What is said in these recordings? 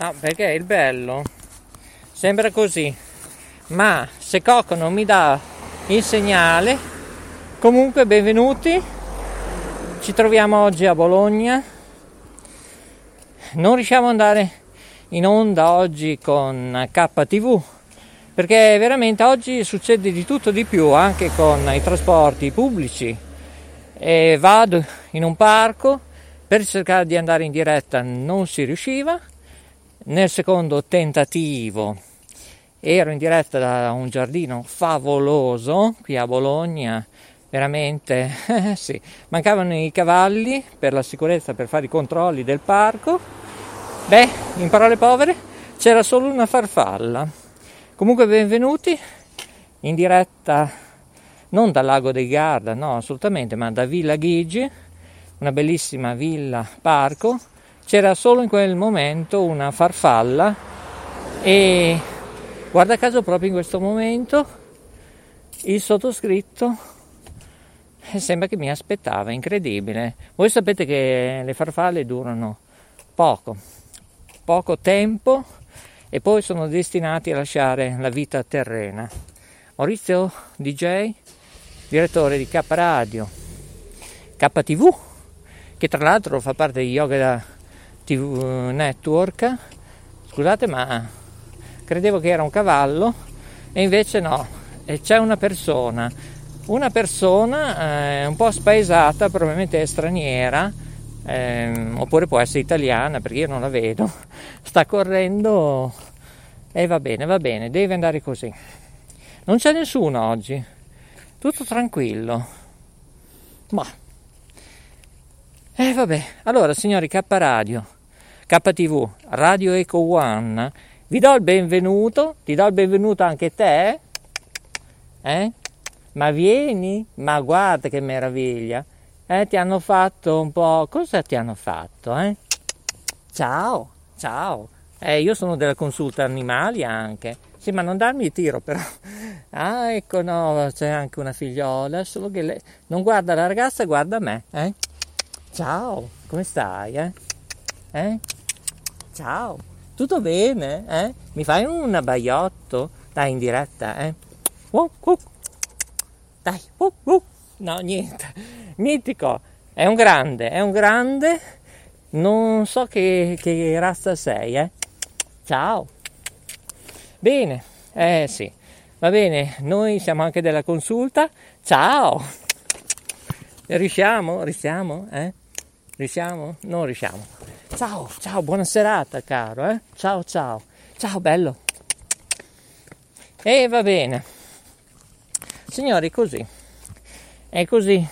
No, perché il bello. Sembra così, ma se Cocco non mi dà il segnale, comunque benvenuti, ci troviamo oggi a Bologna, non riusciamo ad andare in onda oggi con KTV perché veramente oggi succede di tutto di più anche con i trasporti pubblici. E vado in un parco per cercare di andare in diretta. Non si riusciva nel secondo tentativo ero in diretta da un giardino favoloso qui a Bologna, veramente eh, sì, mancavano i cavalli per la sicurezza, per fare i controlli del parco. Beh, in parole povere, c'era solo una farfalla. Comunque benvenuti in diretta non dal lago dei Garda, no, assolutamente, ma da Villa Ghigi, una bellissima villa parco c'era solo in quel momento una farfalla e guarda caso proprio in questo momento il sottoscritto eh, sembra che mi aspettava, incredibile. Voi sapete che le farfalle durano poco, poco tempo e poi sono destinati a lasciare la vita terrena. Maurizio DJ, direttore di K Radio, KTV, che tra l'altro fa parte di Yoga TV Network. Scusate, ma credevo che era un cavallo e invece no, e c'è una persona. Una persona eh, un po' spaesata, probabilmente è straniera, eh, oppure può essere italiana perché io non la vedo. Sta correndo e va bene, va bene, deve andare così. Non c'è nessuno oggi, tutto tranquillo. Ma. E eh, vabbè, allora signori K Radio, KTV, Radio Eco One, vi do il benvenuto, ti do il benvenuto anche te, eh? Ma vieni, ma guarda che meraviglia, eh? Ti hanno fatto un po', cosa ti hanno fatto, eh? Ciao, ciao, eh, io sono della consulta animali anche, sì, ma non darmi il tiro però. Ah, ecco, no, c'è anche una figliola, solo che lei non guarda la ragazza, guarda me, eh? Ciao, come stai, eh? Eh? Ciao, tutto bene? Eh? Mi fai un abbaiotto? Dai, in diretta, eh? Uh, uh. Dai, uh, uh. No, niente. Mitico. È un grande, è un grande. Non so che, che razza sei, eh? Ciao. Bene, eh sì. Va bene, noi siamo anche della consulta. Ciao. Riusciamo? Riusciamo? Eh? Riusciamo? Non riusciamo. Ciao, ciao, buona serata caro, eh? Ciao, ciao, ciao bello. E va bene. Signori, così. È così.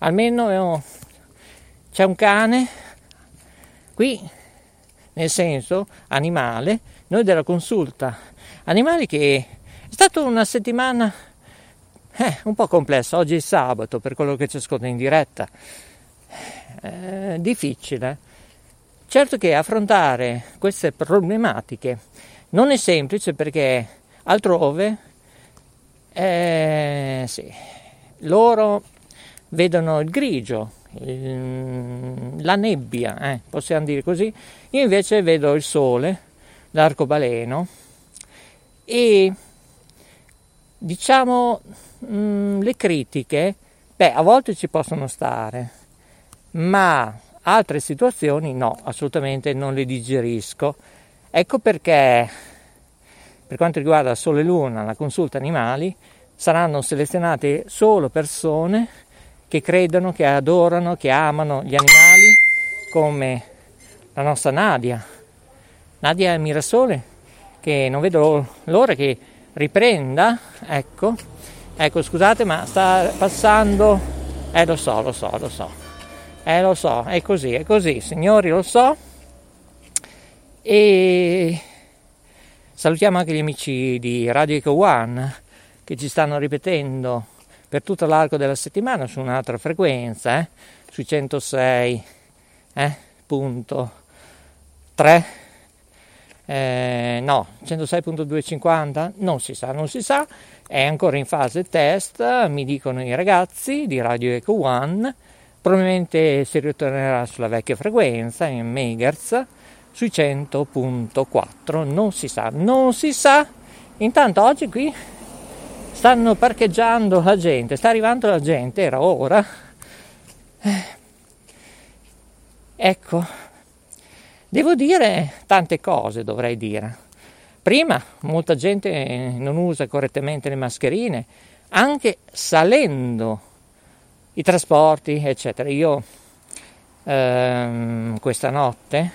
Almeno c'è un cane qui, nel senso animale, noi della consulta animali che è stata una settimana eh, un po' complessa. Oggi è sabato, per quello che ci ascolta in diretta. Eh, difficile Certo che affrontare queste problematiche non è semplice perché altrove eh, sì, loro vedono il grigio, il, la nebbia, eh, possiamo dire così, io invece vedo il sole, l'arcobaleno e diciamo mh, mm, le critiche, beh, a volte ci possono stare, ma altre situazioni no, assolutamente non le digerisco. Ecco perché per quanto riguarda Sole e Luna, la consulta animali, saranno selezionate solo persone che credono, che adorano, che amano gli animali come la nostra Nadia. Nadia Mirasole, che non vedo l'ora che riprenda, ecco, ecco scusate ma sta passando, eh lo so, lo so, lo so, eh, lo so, è così, è così, signori, lo so. E salutiamo anche gli amici di Radio Eco One che ci stanno ripetendo per tutto l'arco della settimana su un'altra frequenza, eh, sui 106, eh, punto 3, eh, no, 106.250, non si sa, non si sa, è ancora in fase test, mi dicono i ragazzi di Radio Eco One Probabilmente si ritornerà sulla vecchia frequenza in megahertz, sui 100.4, non si sa, non si sa. Intanto oggi qui stanno parcheggiando la gente, sta arrivando la gente, era ora. Eh. Ecco, devo dire tante cose, dovrei dire. Prima molta gente non usa correttamente le mascherine, anche salendo i trasporti, eccetera. Io ehm, questa notte,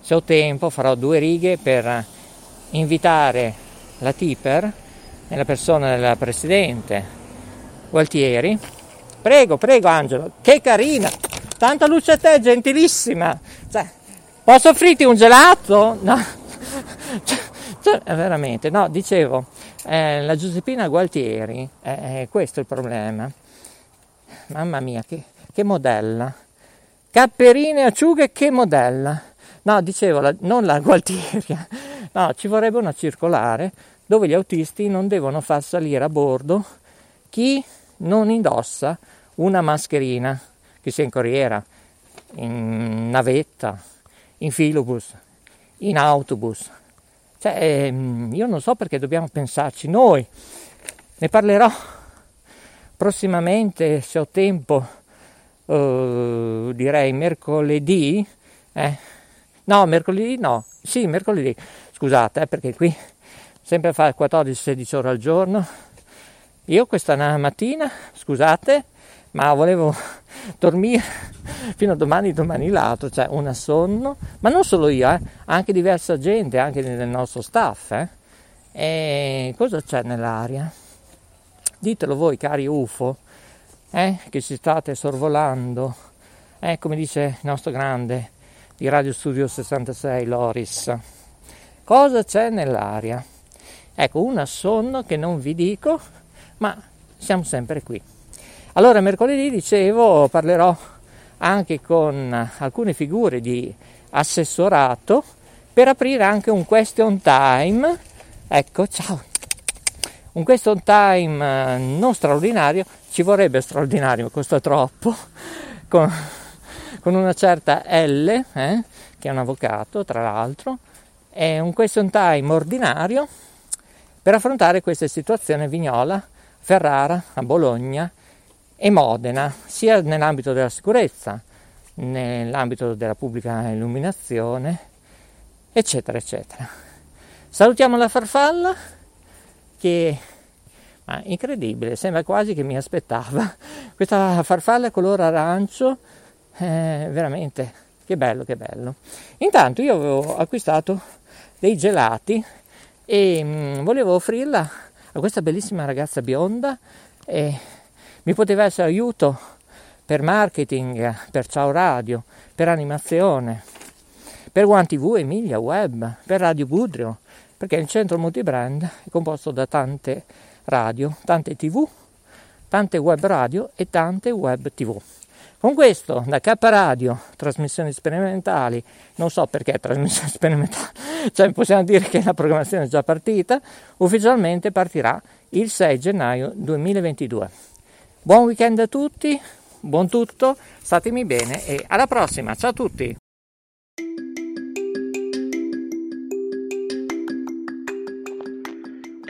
se ho tempo, farò due righe per invitare la Tipper, nella persona del presidente Gualtieri. Prego, prego Angelo, che carina! Tanta luce a te, gentilissima! Cioè, posso offrirti un gelato? No. Cioè, cioè, veramente, no, dicevo, eh, la Giuseppina Gualtieri, eh, è questo il problema. Mamma mia, che, che modella. Capperine, acciughe, che modella. No, dicevo, la, non la Gualtieri, no, ci vorrebbe una circolare dove gli autisti non devono far salire a bordo chi non indossa una mascherina, che sia in corriera, in navetta, in filobus, in autobus. Cioè, ehm, io non so perché dobbiamo pensarci noi. Ne parlerò prossimamente, se ho tempo, uh, direi mercoledì. Eh? No, mercoledì no. Sì, mercoledì. Scusate, eh, perché qui sempre fa 14-16 ore al giorno. Io questa mattina, scusate, ma volevo dormire fino a domani, domani l'altro, cioè una sonno, ma non solo io, eh, anche diversa gente, anche nel nostro staff. Eh. E cosa c'è nell'aria? Ditelo voi, cari UFO, eh, che ci state sorvolando, eh, come dice il nostro grande di Radio Studio 66, Loris. Cosa c'è nell'aria? Ecco, una sonno che non vi dico, ma siamo sempre qui. Allora, mercoledì dicevo, parlerò anche con alcune figure di assessorato per aprire anche un question time. Ecco, ciao. Un question time eh, non straordinario, ci vorrebbe straordinario, costa troppo, con, con una certa L, eh, che è un avvocato tra l'altro, è un question time ordinario per affrontare queste situazioni Vignola, Ferrara, a Bologna e Modena, sia nell'ambito della sicurezza, nell'ambito della pubblica illuminazione, eccetera, eccetera. Salutiamo la farfalla che ma incredibile, sembra quasi che mi aspettava. Questa farfalla color arancio, eh, veramente, che bello, che bello. Intanto io avevo acquistato dei gelati e mh, mm, volevo offrirla a questa bellissima ragazza bionda e mi poteva essere aiuto per marketing, per Ciao Radio, per animazione, per One TV, Emilia Web, per Radio Budrio, perché il centro multibrand è composto da tante radio, tante tv, tante web radio e tante web tv. Con questo, da K Radio, trasmissioni sperimentali, non so perché trasmissioni sperimentali, cioè possiamo dire che la programmazione è già partita, ufficialmente partirà il 6 gennaio 2022. Buon weekend a tutti, buon tutto, statemi bene e alla prossima, ciao a tutti!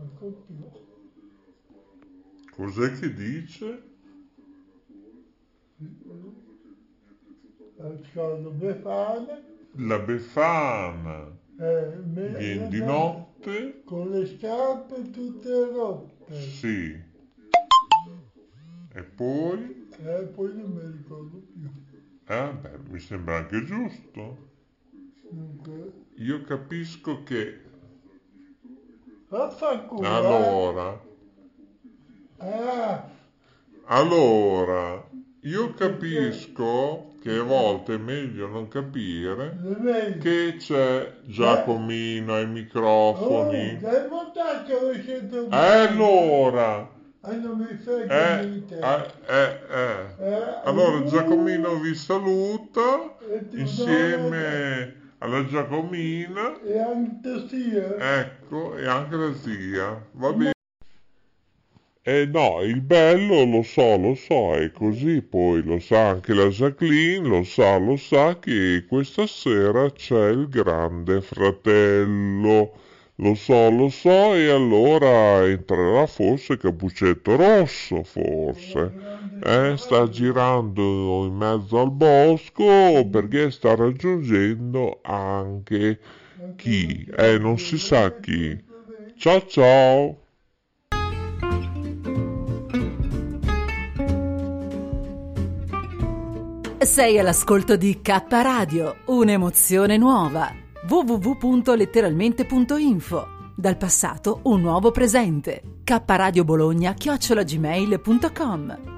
manco più. Cos'è che dice? Ascolto Befana. La Befana Eh, me- viene di notte? Con le scarpe tutte rotte. Sì. E poi? E poi non mi ricordo più. Eh, beh, mi sembra anche giusto. Dunque, Io capisco che vaffanculo. eh. allora, Ah, allora, io capisco che a volte è meglio non capire che c'è Giacomino ai Oh, microfoni. E allora, Ah, non mi frega eh, niente. eh, eh, eh. Allora uh, Giacomino vi saluta insieme alla Giacomina, E anche sia. ecco, e anche la zia. Va bene. Eh no, il bello lo so, lo so, è così, poi lo sa anche la Jacqueline, lo sa, lo sa che questa sera c'è il grande fratello. Lo so, lo so, e allora entrerà forse Capuccetto Rosso, forse. Eh, sta girando in mezzo al bosco perché sta raggiungendo anche chi? Eh, non si sa chi. Ciao ciao! Sei all'ascolto di K Radio, un'emozione nuova. www.letteralmente.info Dal passato un nuovo presente. K Radio Bologna chiocciolagmail.com